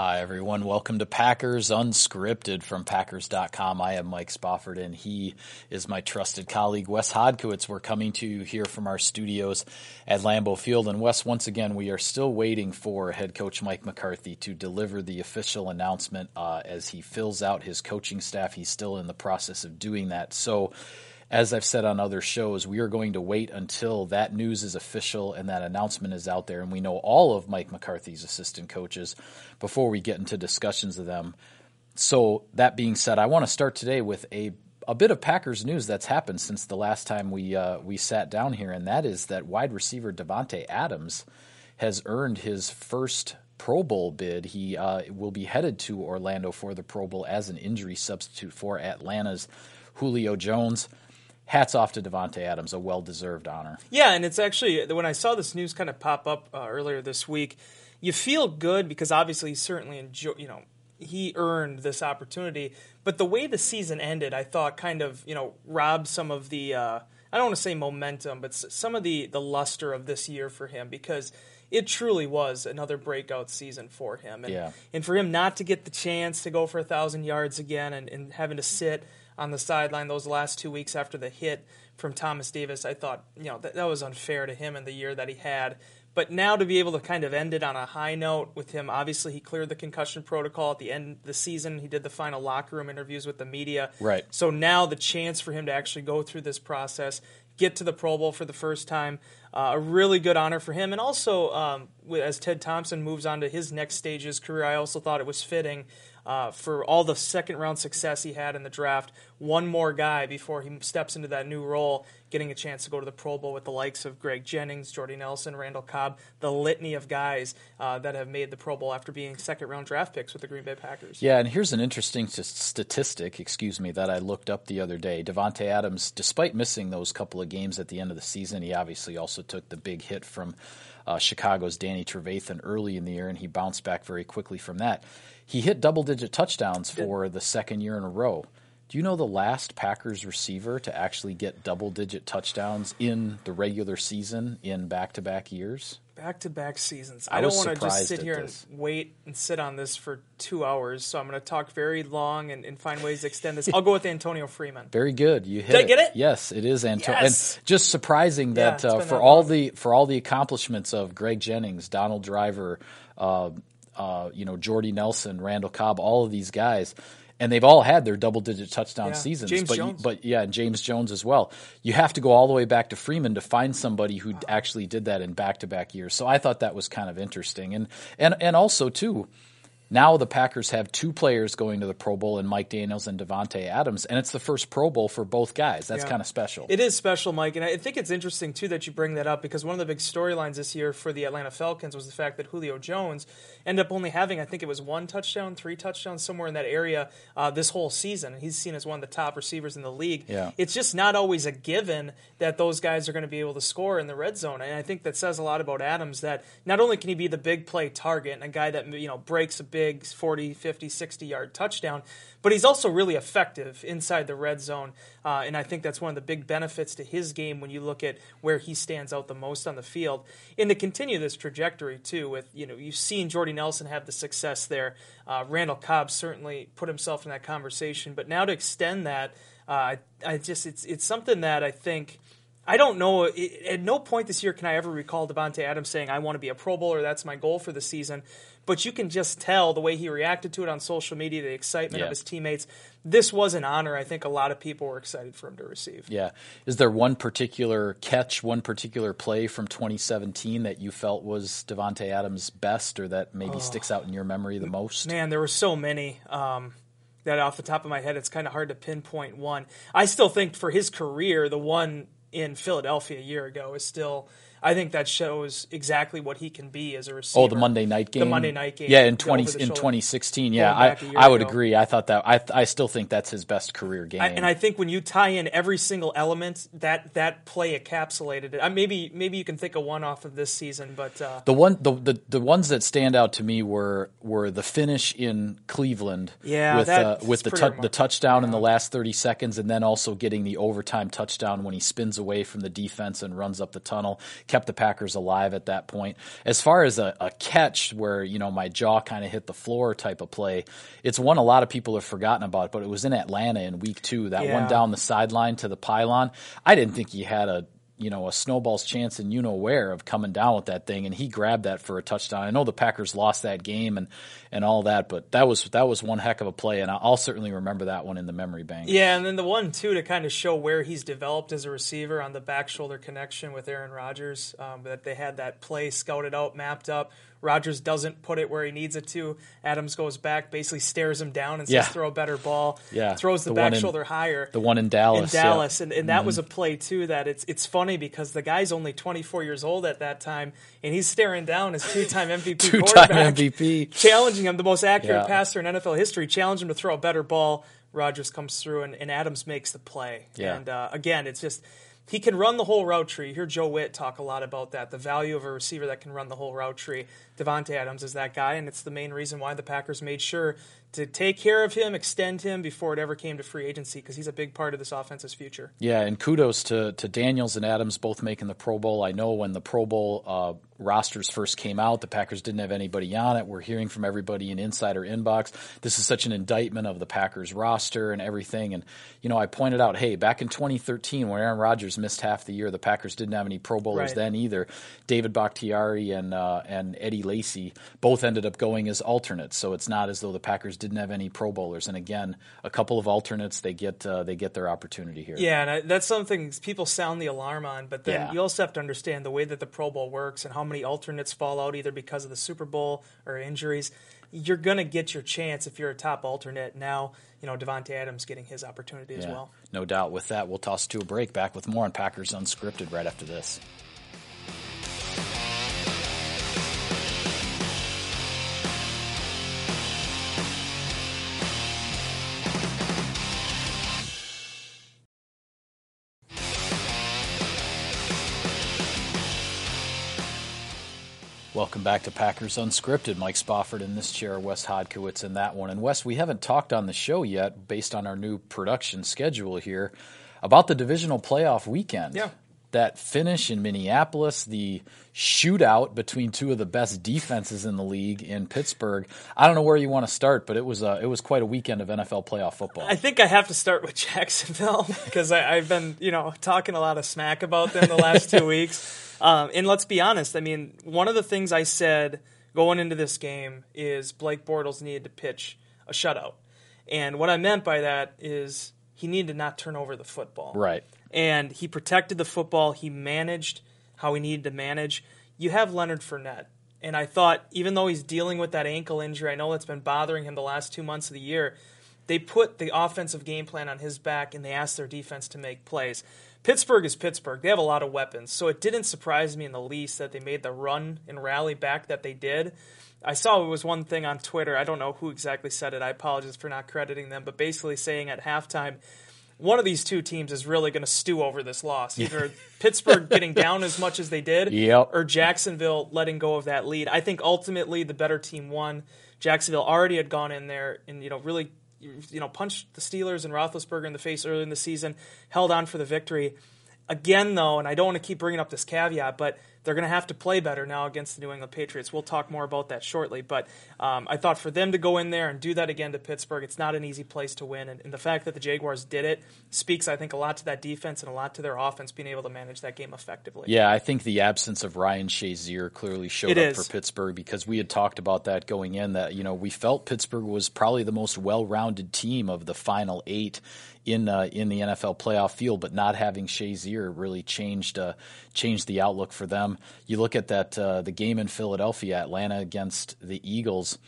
Hi, everyone. Welcome to Packers Unscripted from Packers.com. I am Mike Spofford, and he is my trusted colleague, Wes Hodkiewicz. We're coming to you here from our studios at Lambeau Field. And, Wes, once again, we are still waiting for head coach Mike McCarthy to deliver the official announcement uh, as he fills out his coaching staff. He's still in the process of doing that. So, as I've said on other shows, we are going to wait until that news is official and that announcement is out there, and we know all of Mike McCarthy's assistant coaches before we get into discussions of them. So, that being said, I want to start today with a a bit of Packers news that's happened since the last time we uh, we sat down here, and that is that wide receiver Davante Adams has earned his first Pro Bowl bid. He uh, will be headed to Orlando for the Pro Bowl as an injury substitute for Atlanta's Julio Jones hats off to Davante Adams, a well deserved honor. Yeah, and it's actually when I saw this news kind of pop up uh, earlier this week, you feel good because obviously he certainly enjoy, you know, he earned this opportunity. But the way the season ended, I thought kind of you know robbed some of the uh, I don't want to say momentum, but some of the the luster of this year for him because it truly was another breakout season for him. And, yeah. and for him not to get the chance to go for a thousand yards again and, and having to sit on the sideline those last two weeks after the hit from Thomas Davis, I thought, you know, that, that was unfair to him in the year that he had. But now to be able to kind of end it on a high note with him, obviously he cleared the concussion protocol at the end of the season. He did the final locker room interviews with the media. Right. So now the chance for him to actually go through this process, get to the Pro Bowl for the first time, uh, a really good honor for him. And also, um, as Ted Thompson moves on to his next stage of his career, I also thought it was fitting uh, for all the second round success he had in the draft. One more guy before he steps into that new role, getting a chance to go to the Pro Bowl with the likes of Greg Jennings, Jordy Nelson, Randall Cobb, the litany of guys uh, that have made the Pro Bowl after being second round draft picks with the Green Bay Packers. Yeah, and here's an interesting statistic, excuse me, that I looked up the other day. Davante Adams, despite missing those couple of games at the end of the season, he obviously also took the big hit from uh, Chicago's Danny Trevathan early in the year, and he bounced back very quickly from that. He hit double digit touchdowns for the second year in a row. Do you know the last Packers receiver to actually get double digit touchdowns in the regular season in back to back years? Back to back seasons. I, I don't want to just sit here this. and wait and sit on this for two hours, so I'm going to talk very long and, and, find ways to extend this. I'll go with Antonio Freeman. Very good. You hit Did I get it? Yes, it is Antonio. Yes. And just surprising that Yeah, uh, for that all long. the for all the accomplishments of Greg Jennings, Donald Driver, uh, uh, you know Jordy Nelson, Randall Cobb, all of these guys, and they've all had their double-digit touchdown Yeah. seasons. James but Jones. but yeah, and James Jones as well. You have to go all the way back to Freeman to find somebody who actually did that in back-to-back years. So I thought that was kind of interesting, and and and also too. Now the Packers have two players going to the Pro Bowl in Mike Daniels and Davante Adams, and it's the first Pro Bowl for both guys. That's Yeah. kind of special. It is special, Mike, and I think it's interesting too that you bring that up because one of the big storylines this year for the Atlanta Falcons was the fact that Julio Jones ended up only having, I think it was one touchdown, three touchdowns, somewhere in that area uh, this whole season, and he's seen as one of the top receivers in the league. Yeah. It's just not always a given that those guys are going to be able to score in the red zone, and I think that says a lot about Adams. That not only can he be the big play target and a guy that you know breaks a big 40, 50, 60 yard touchdown, but he's also really effective inside the red zone. Uh, and I think that's one of the big benefits to his game when you look at where he stands out the most on the field. And to continue this trajectory too, with you know you've seen Jordy Nelson have the success there. Uh, Randall Cobb certainly put himself in that conversation, but now to extend that, uh, I, I just it's it's something that I think. I don't know. At no point this year can I ever recall Davante Adams saying, "I want to be a Pro Bowler. That's my goal for the season." But you can just tell the way he reacted to it on social media, the excitement Yeah. of his teammates. This was an honor. I think a lot of people were excited for him to receive. Yeah. Is there one particular catch, one particular play from 2017 that you felt was Davante Adams' best, or that maybe sticks out in your memory the most? Man, there were so many um, that off the top of my head, it's kind of hard to pinpoint one. I still think for his career, the one in Philadelphia a year ago is still. I think that shows exactly what he can be as a receiver. Oh, the Monday night game. The Monday night game. Yeah, in twenty in 2016. Yeah, Going back a I I would ago. agree. I thought that I I still think that's his best career game. I, and I think when you tie in every single element, that that play encapsulated it. I, maybe maybe you can think of one off of this season, but uh, the one the, the the ones that stand out to me were were the finish in Cleveland Yeah, with uh, with the remarkable. the touchdown in the last 30 seconds and then also getting the overtime touchdown when he spins away from the defense and runs up the tunnel kept the Packers alive at that point. As far as a, a catch where, you know, my jaw kind of hit the floor type of play, it's one a lot of people have forgotten about, but it was in Atlanta in week two, that Yeah. one down the sideline to the pylon. I didn't think he had a, you know, a snowball's chance and you know where of coming down with that thing and he grabbed that for a touchdown. I know the Packers lost that game and, and all that, but that was that was one heck of a play and I'll certainly remember that one in the memory bank. Yeah, and then the one too to kind of show where he's developed as a receiver on the back shoulder connection with Aaron Rodgers. Um, that they had that play scouted out, mapped up. Rodgers doesn't put it where he needs it to. Adams goes back, basically stares him down and says, Yeah. "Throw a better ball." Yeah, throws the, the back in- shoulder higher. The one in Dallas. in yeah. Mm-hmm. Dallas, and, and that was a play too. That it's it's funny because the guy's only 24 years old at that time, and he's staring down his two-time MVP Two-time quarterback, MVP. challenging him, the most accurate Yeah. passer in NFL history, challenged him to throw a better ball. Rodgers comes through, and, and Adams makes the play. Yeah. And uh, again, it's just he can run the whole route tree. You hear Joe Whitt talk a lot about that, the value of a receiver that can run the whole route tree. Davante Adams is that guy, and it's the main reason why the Packers made sure to take care of him, extend him before it ever came to free agency, because he's a big part of this offense's future. Yeah, and kudos to, to Daniels and Adams both making the Pro Bowl. I know when the Pro Bowl uh, rosters first came out, the Packers didn't have anybody on it. We're hearing from everybody in Insider Inbox. This is such an indictment of the Packers roster and everything. And, you know, I pointed out, hey, back in 2013 when Aaron Rodgers missed half the year, the Packers didn't have any Pro Bowlers Right. then either. David Bakhtiari and, uh, and Eddie Lacy both ended up going as alternates. So it's not as though the Packers didn't have any Pro Bowlers. And again, a couple of alternates, they get, uh, they get their opportunity here. Yeah, and I, that's something people sound the alarm on, but then Yeah. you also have to understand the way that the Pro Bowl works and how many alternates fall out either because of the Super Bowl or injuries. You're going to get your chance if you're a top alternate. Now, you know, Davante Adams getting his opportunity as well. No doubt. With that, we'll toss to a break. Back with more on Packers Unscripted right after this. Welcome back to Packers Unscripted. Mike Spofford in this chair, Wes Hodkiewicz in that one. And Wes, we haven't talked on the show yet, based on our new production schedule here, about the divisional playoff weekend. Yeah. That finish in Minneapolis, the shootout between two of the best defenses in the league in Pittsburgh. I don't know where you want to start, but it was uh, it was quite a weekend of NFL playoff football. I think I have to start with Jacksonville because I've been, you know, talking a lot of smack about them the last two weeks. Um, and let's be honest. I mean, one of the things I said going into this game is Blake Bortles needed to pitch a shutout, and what I meant by that is he needed to not turn over the football. right. And he protected the football. He managed how he needed to manage. You have Leonard Fournette, and I thought even though he's dealing with that ankle injury, I know that's been bothering him the last two months of the year. They put the offensive game plan on his back, and they asked their defense to make plays. Pittsburgh is Pittsburgh. They have a lot of weapons, so it didn't surprise me in the least that they made the run and rally back that they did. I saw it was one thing on Twitter. I don't know who exactly said it. I apologize for not crediting them, but basically saying at halftime, one of these two teams is really going to stew over this loss. Either Pittsburgh getting down as much as they did, Yep. or Jacksonville letting go of that lead. I think ultimately the better team won. Jacksonville already had gone in there and you know really you know punched the Steelers and Roethlisberger in the face early in the season, held on for the victory. Again, though, and I don't want to keep bringing up this caveat, but they're going to have to play better now against the New England Patriots. We'll talk more about that shortly. But um, I thought for them to go in there and do that again to Pittsburgh, it's not an easy place to win. And, and the fact that the Jaguars did it speaks, I think, a lot to that defense and a lot to their offense being able to manage that game effectively. Yeah, I think the absence of Ryan Shazier clearly showed It up is. for Pittsburgh because we had talked about that going in that you know we felt Pittsburgh was probably the most well-rounded team of the final eight in uh, in the NFL playoff field, but not having Shazier really changed uh, changed the outlook for them. You look at that uh, the game in Philadelphia, Atlanta against the Eagles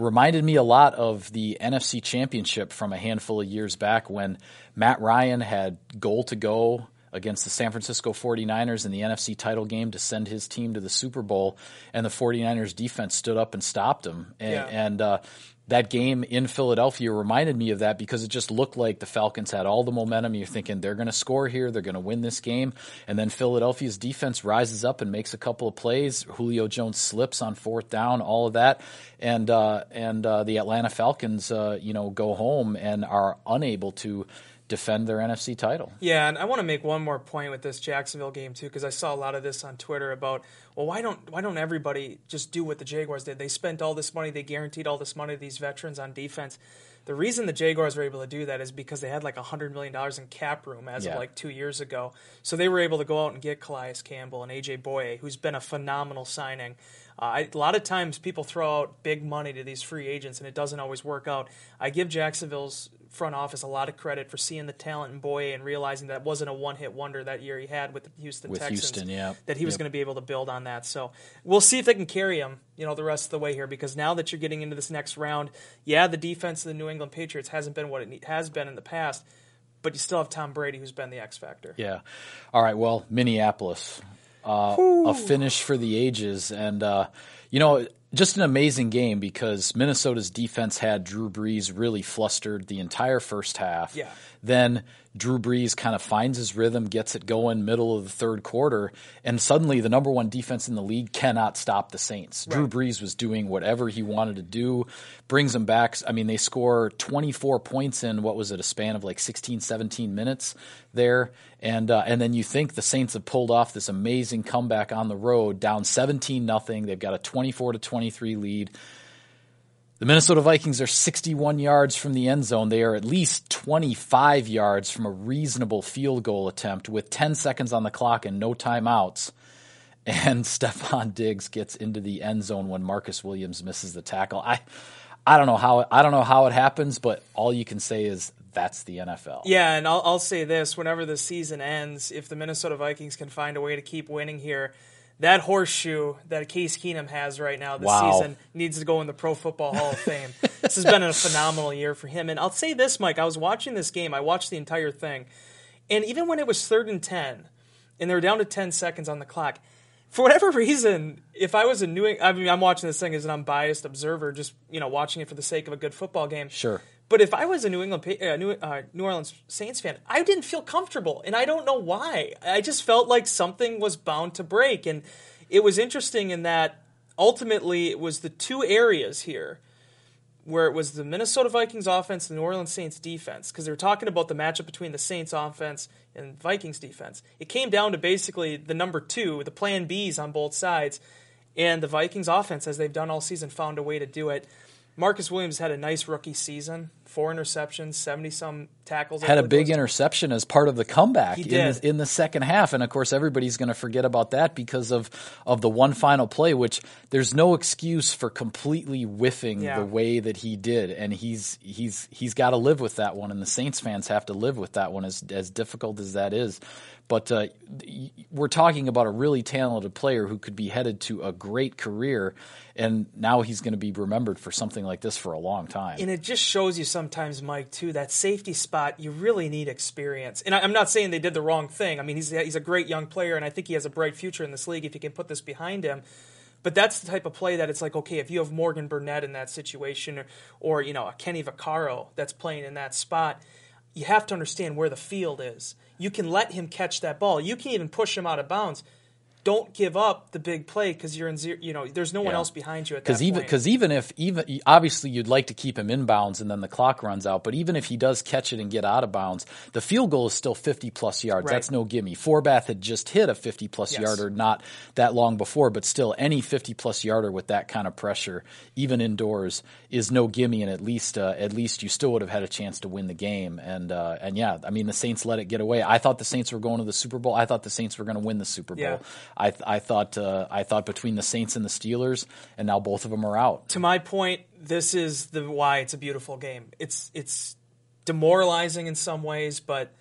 reminded me a lot of the NFC Championship from a handful of years back when Matt Ryan had goal to go against the San Francisco 49ers in the NFC title game to send his team to the Super Bowl, and the 49ers defense stood up and stopped him. And, Yeah. and uh, that game in Philadelphia reminded me of that because it just looked like the Falcons had all the momentum. You're thinking they're going to score here, they're going to win this game, and then Philadelphia's defense rises up and makes a couple of plays. Julio Jones slips on fourth down, all of that, and uh, and uh, the Atlanta Falcons, uh, you know, go home and are unable to defend their NFC title. Yeah, and I want to make one more point with this Jacksonville game too, because I saw a lot of this on Twitter about, well, why don't why don't everybody just do what the Jaguars did? They spent all this money, they guaranteed all this money to these veterans on defense. The reason the Jaguars were able to do that is because they had like hundred million dollars in cap room as Yeah. of like two years ago. So they were able to go out and get Calais Campbell and AJ Bouye, who's been a phenomenal signing. Uh, I, a lot of times people throw out big money to these free agents and it doesn't always work out. I give Jacksonville's front office a lot of credit for seeing the talent in Bouye and realizing that wasn't a one hit wonder that year he had with the Houston With Texans. Houston, yeah. That he was Yep. going to be able to build on that. So we'll see if they can carry him, you know, the rest of the way here. Because now that you're getting into this next round, yeah, the defense of the New England Patriots hasn't been what it has been in the past, but you still have Tom Brady, who's been the X factor. Yeah. All right. Well, Minneapolis, uh, a finish for the ages, and uh, you know, just an amazing game because Minnesota's defense had Drew Brees really flustered the entire first half. Yeah. Then Drew Brees kind of finds his rhythm, gets it going middle of the third quarter, and suddenly the number one defense in the league cannot stop the Saints. Drew Brees was doing whatever he wanted to do, brings them back. I mean, they score 24 points in what was it, a span of like 16, 17 minutes there. And, uh, and then you think the Saints have pulled off this amazing comeback on the road, down 17 nothing. They've got a 24 to 23 lead. The Minnesota Vikings are 61 yards from the end zone. They are at least 25 yards from a reasonable field goal attempt with 10 seconds on the clock and no timeouts. And Stefon Diggs gets into the end zone when Marcus Williams misses the tackle. I I don't know how I don't know how it happens, but all you can say is that's the NFL. Yeah, and I'll, I'll say this: whenever the season ends, if the Minnesota Vikings can find a way to keep winning here, that horseshoe that Case Keenum has right now this Wow. season needs to go in the Pro Football Hall of Fame. this has been a phenomenal year for him. And I'll say this, Mike: I was watching this game. I watched the entire thing, and even when it was third and ten, and they were down to ten seconds on the clock. For whatever reason, if I was a New, I mean, I'm watching this thing as an unbiased observer, just you know, watching it for the sake of a good football game. Sure. But if I was a New England, uh, New, uh, New Orleans Saints fan, I didn't feel comfortable, and I don't know why. I just felt like something was bound to break, and it was interesting in that ultimately it was the two areas here where it was the Minnesota Vikings offense and the New Orleans Saints defense because they were talking about the matchup between the Saints offense and Vikings defense. It came down to basically the number two, the plan Bs on both sides, and the Vikings offense, as they've done all season, found a way to do it. Marcus Williams had a nice rookie season, four interceptions, seventy some tackles. Had a big those- interception as part of the comeback in the, in the second half, and of course everybody's going to forget about that because of of the one final play. Which there's no excuse for completely whiffing Yeah. the way that he did, and he's he's he's got to live with that one, and the Saints fans have to live with that one as as difficult as that is. But uh, we're talking about a really talented player who could be headed to a great career, and now he's going to be remembered for something like this for a long time. And it just shows you sometimes, Mike, too, that safety spot, you really need experience. And I, I'm not saying they did the wrong thing. I mean, he's, he's a great young player, and I think he has a bright future in this league if he can put this behind him. But that's the type of play that it's like, okay, if you have Morgan Burnett in that situation, or, or you know, a Kenny Vaccaro that's playing in that spot, you have to understand where the field is. You can let him catch that ball. You can even push him out of bounds. Don't give up the big play because you're in zero. You know, there's no one Yeah. else behind you at that Because even because even if even obviously you'd like to keep him in bounds and then the clock runs out, but even if he does catch it and get out of bounds, the field goal is still fifty plus yards. Right. That's no gimme. Forbath had just hit a fifty plus Yes. yarder not that long before, but still any fifty plus yarder with that kind of pressure, even indoors, is no gimme. And at least uh, at least you still would have had a chance to win the game. And uh, and yeah, I mean the Saints let it get away. I thought the Saints were going to the Super Bowl. I thought the Saints were going to win the Super Bowl. Yeah. I I thought uh, I thought between the Saints and the Steelers, and now both of them are out. to my point, this is the why it's a beautiful game. It's it's demoralizing in some ways, but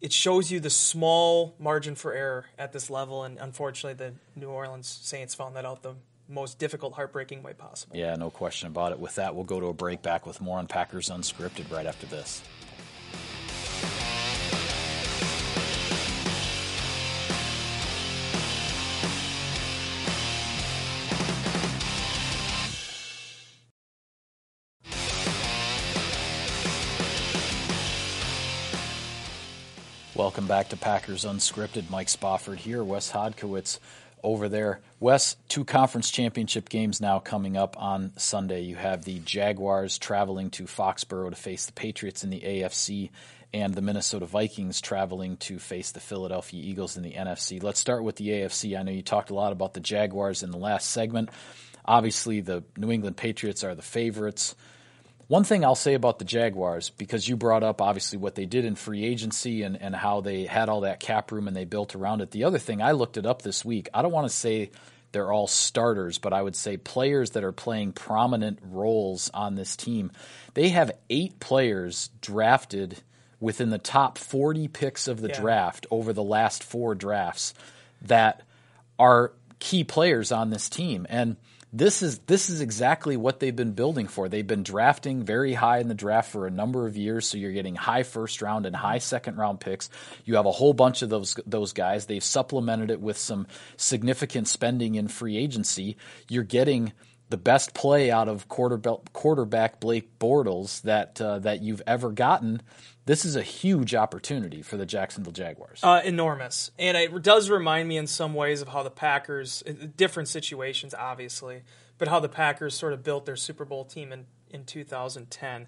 it shows you the small margin for error at this level, and unfortunately, the New Orleans Saints found that out the most difficult, heartbreaking way possible. Yeah, no question about it. With that, we'll go to a break back with more on Packers Unscripted right after this. Welcome back to Packers Unscripted. Mike Spofford here. Wes Hodkiewicz over there. Wes, two conference championship games now coming up on Sunday. You have the Jaguars traveling to Foxborough to face the Patriots in the AFC, and the Minnesota Vikings traveling to face the Philadelphia Eagles in the NFC. Let's start with the AFC. I know you talked a lot about the Jaguars in the last segment. Obviously, the New England Patriots are the favorites. One thing I'll say about the Jaguars, because you brought up obviously what they did in free agency and, and how they had all that cap room and they built around it. The other thing, I looked it up this week. I don't want to say they're all starters, but I would say players that are playing prominent roles on this team. They have eight players drafted within the top 40 picks of the yeah. draft over the last four drafts that are key players on this team. And this is this is exactly what they've been building for. They've been drafting very high in the draft for a number of years, so you're getting high first round and high second round picks. You have a whole bunch of those those guys. They've supplemented it with some significant spending in free agency. You're getting the best play out of quarterback, Blake Bortles that uh, that you've ever gotten. This is a huge opportunity for the Jacksonville Jaguars. Uh, enormous, and it does remind me in some ways of how the Packers, different situations, obviously, but how the Packers sort of built their Super Bowl team in in 2010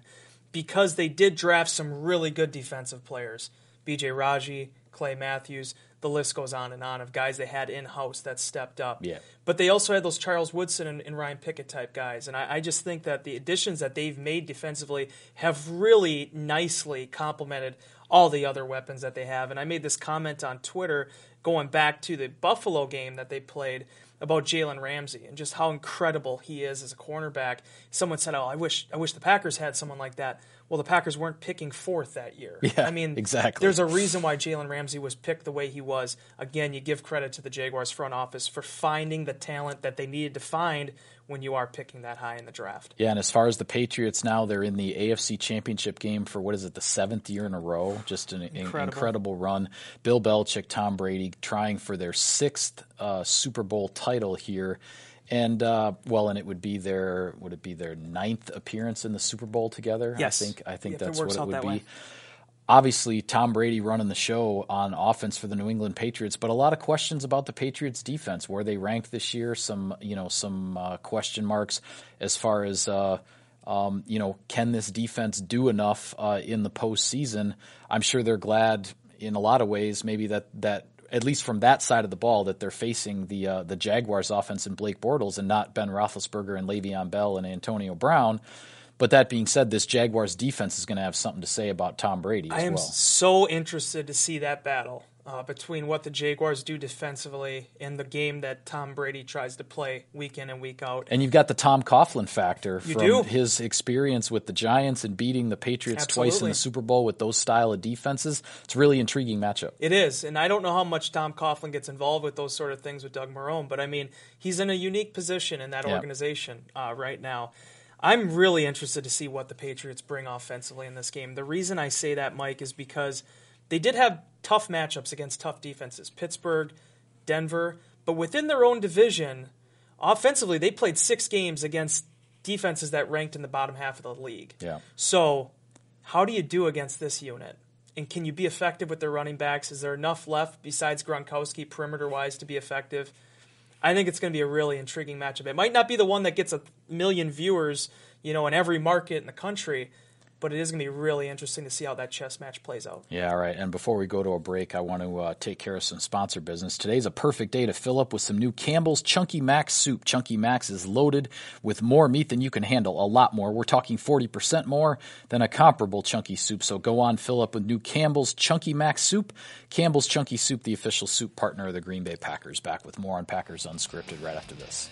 because they did draft some really good defensive players. B.J. Raji, Clay Matthews the list goes on and on of guys they had in house that stepped up. Yeah. But they also had those Charles Woodson and, and Ryan Pickett type guys. And I, I, just think that the additions that they've made defensively have really nicely complemented all the other weapons that they have. And I made this comment on Twitter going back to the Buffalo game that they played about Jalen Ramsey and just how incredible he is as a cornerback. Someone said, "Oh, I wish I wish the Packers had someone like that." well, the Packers weren't picking fourth that year. Yeah, I mean, exactly. There's a reason why Jalen Ramsey was picked the way he was. Again, you give credit to the Jaguars front office for finding the talent that they needed to find when you are picking that high in the draft. Yeah, and as far as the Patriots now, they're in the AFC Championship game for what is it, the seventh year in a row? Just an incredible, incredible run. Bill Belichick, Tom Brady trying for their sixth uh, Super Bowl title here and uh, well, and it would be their would it be their ninth appearance in the Super Bowl together? Yes, I think I think yeah, that's what it would be. Way. Obviously, Tom Brady running the show on offense for the New England Patriots, but a lot of questions about the Patriots defense, where they ranked this year. Some you know some uh, question marks as far as. Uh, um, you know, can this defense do enough uh, in the postseason? I'm sure they're glad in a lot of ways, maybe that that at least from that side of the ball, that they're facing the uh, the Jaguars' offense and Blake Bortles, and not Ben Roethlisberger and Le'Veon Bell and Antonio Brown. But that being said, this Jaguars defense is going to have something to say about Tom Brady as I am well. so interested to see that battle uh, between what the Jaguars do defensively and the game that Tom Brady tries to play week in and week out. And you've got the Tom Coughlin factor you from do. his experience with the Giants and beating the Patriots Absolutely. twice in the Super Bowl with those style of defenses. It's a really intriguing matchup. It is, and I don't know how much Tom Coughlin gets involved with those sort of things with Doug Marrone, but I mean, he's in a unique position in that yeah. organization uh, right now. I'm really interested to see what the Patriots bring offensively in this game. The reason I say that, Mike, is because – they did have tough matchups against tough defenses Pittsburgh, Denver, but within their own division, offensively, they played six games against defenses that ranked in the bottom half of the league. Yeah. So, how do you do against this unit? And can you be effective with their running backs? Is there enough left besides Gronkowski perimeter wise to be effective? I think it's going to be a really intriguing matchup. It might not be the one that gets a million viewers, you know, in every market in the country, but it is going to be really interesting to see how that chess match plays out. Yeah, all right. And before we go to a break, I want to uh, take care of some sponsor business. Today's a perfect day to fill up with some new Campbell's Chunky Max soup. Chunky Max is loaded with more meat than you can handle, a lot more. We're talking 40% more than a comparable Chunky soup. So go on, fill up with new Campbell's Chunky Max soup. Campbell's Chunky Soup, the official soup partner of the Green Bay Packers. Back with more on Packers Unscripted right after this.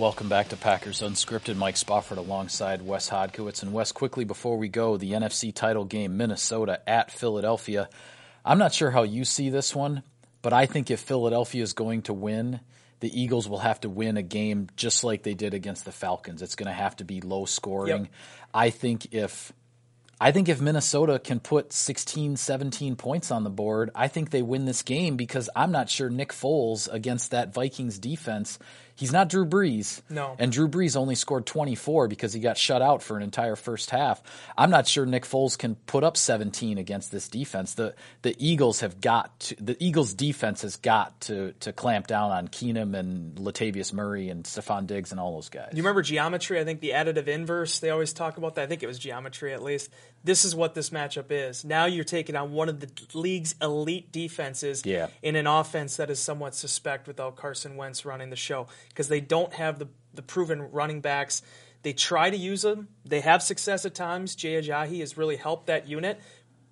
Welcome back to Packers Unscripted. Mike Spofford alongside Wes Hodkiewicz. And Wes, quickly before we go, the NFC title game, Minnesota at Philadelphia. I'm not sure how you see this one, but I think if Philadelphia is going to win, the Eagles will have to win a game just like they did against the Falcons. It's going to have to be low scoring. Yep. I think if I think if Minnesota can put 16, 17 points on the board, I think they win this game because I'm not sure Nick Foles against that Vikings defense He's not Drew Brees. No. And Drew Brees only scored 24 because he got shut out for an entire first half. I'm not sure Nick Foles can put up 17 against this defense. The the Eagles have got to, the Eagles defense has got to to clamp down on Keenum and Latavius Murray and Stefon Diggs and all those guys. You remember geometry? I think the additive inverse, they always talk about that. I think it was geometry at least. This is what this matchup is. Now you're taking on one of the league's elite defenses yeah. in an offense that is somewhat suspect without Carson Wentz running the show because they don't have the, the proven running backs. They try to use them. They have success at times. Jay Ajayi has really helped that unit,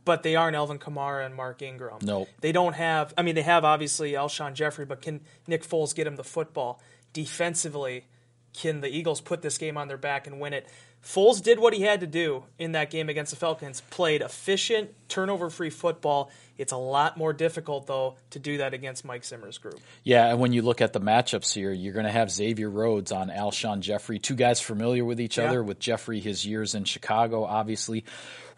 but they aren't Alvin Kamara and Mark Ingram. No. They don't have, I mean, they have obviously Alshon Jeffery, but can Nick Foles get him the football? Defensively, can the Eagles put this game on their back and win it? Foles did what he had to do in that game against the Falcons, played efficient, turnover free football. It's a lot more difficult, though, to do that against Mike Zimmer's group. Yeah, and when you look at the matchups here, you're going to have Xavier Rhodes on Alshon Jeffery, two guys familiar with each Yeah. other, with Jeffery his years in Chicago, obviously.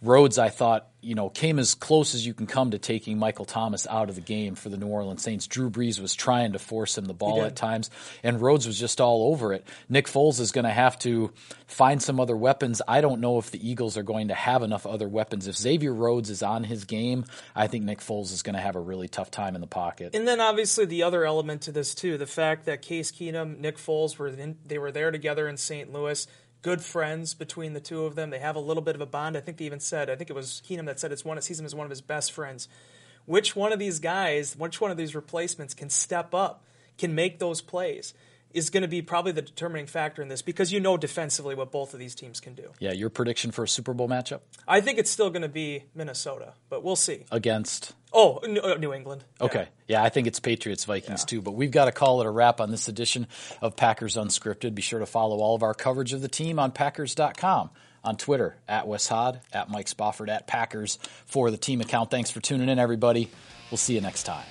Rhodes, I thought, you know, came as close as you can come to taking Michael Thomas out of the game for the New Orleans Saints. Drew Brees was trying to force him the ball at times, and Rhodes was just all over it. Nick Foles is going to have to find some other weapons. I don't know if the Eagles are going to have enough other weapons. If Xavier Rhodes is on his game, I think Nick Foles is going to have a really tough time in the pocket. And then obviously the other element to this too, the fact that Case Keenum, Nick Foles were in, they were there together in St. Louis, good friends between the two of them. They have a little bit of a bond. I think they even said, I think it was Keenum that said it's one sees him as one of his best friends. Which one of these guys, which one of these replacements can step up, can make those plays? Is going to be probably the determining factor in this because you know defensively what both of these teams can do. Yeah, your prediction for a Super Bowl matchup I think it's still going to be Minnesota, but we'll see. against Oh, New uh, England. Okay. Yeah, I think it's Patriots Vikings too, but we've got to call it a wrap on this edition of Packers Unscripted. Be sure to follow all of our coverage of the team on Packers.com, on Twitter, at Wes Hod, at Mike Spofford, at Packers for the team account. Thanks for tuning in, everybody. We'll see you next time.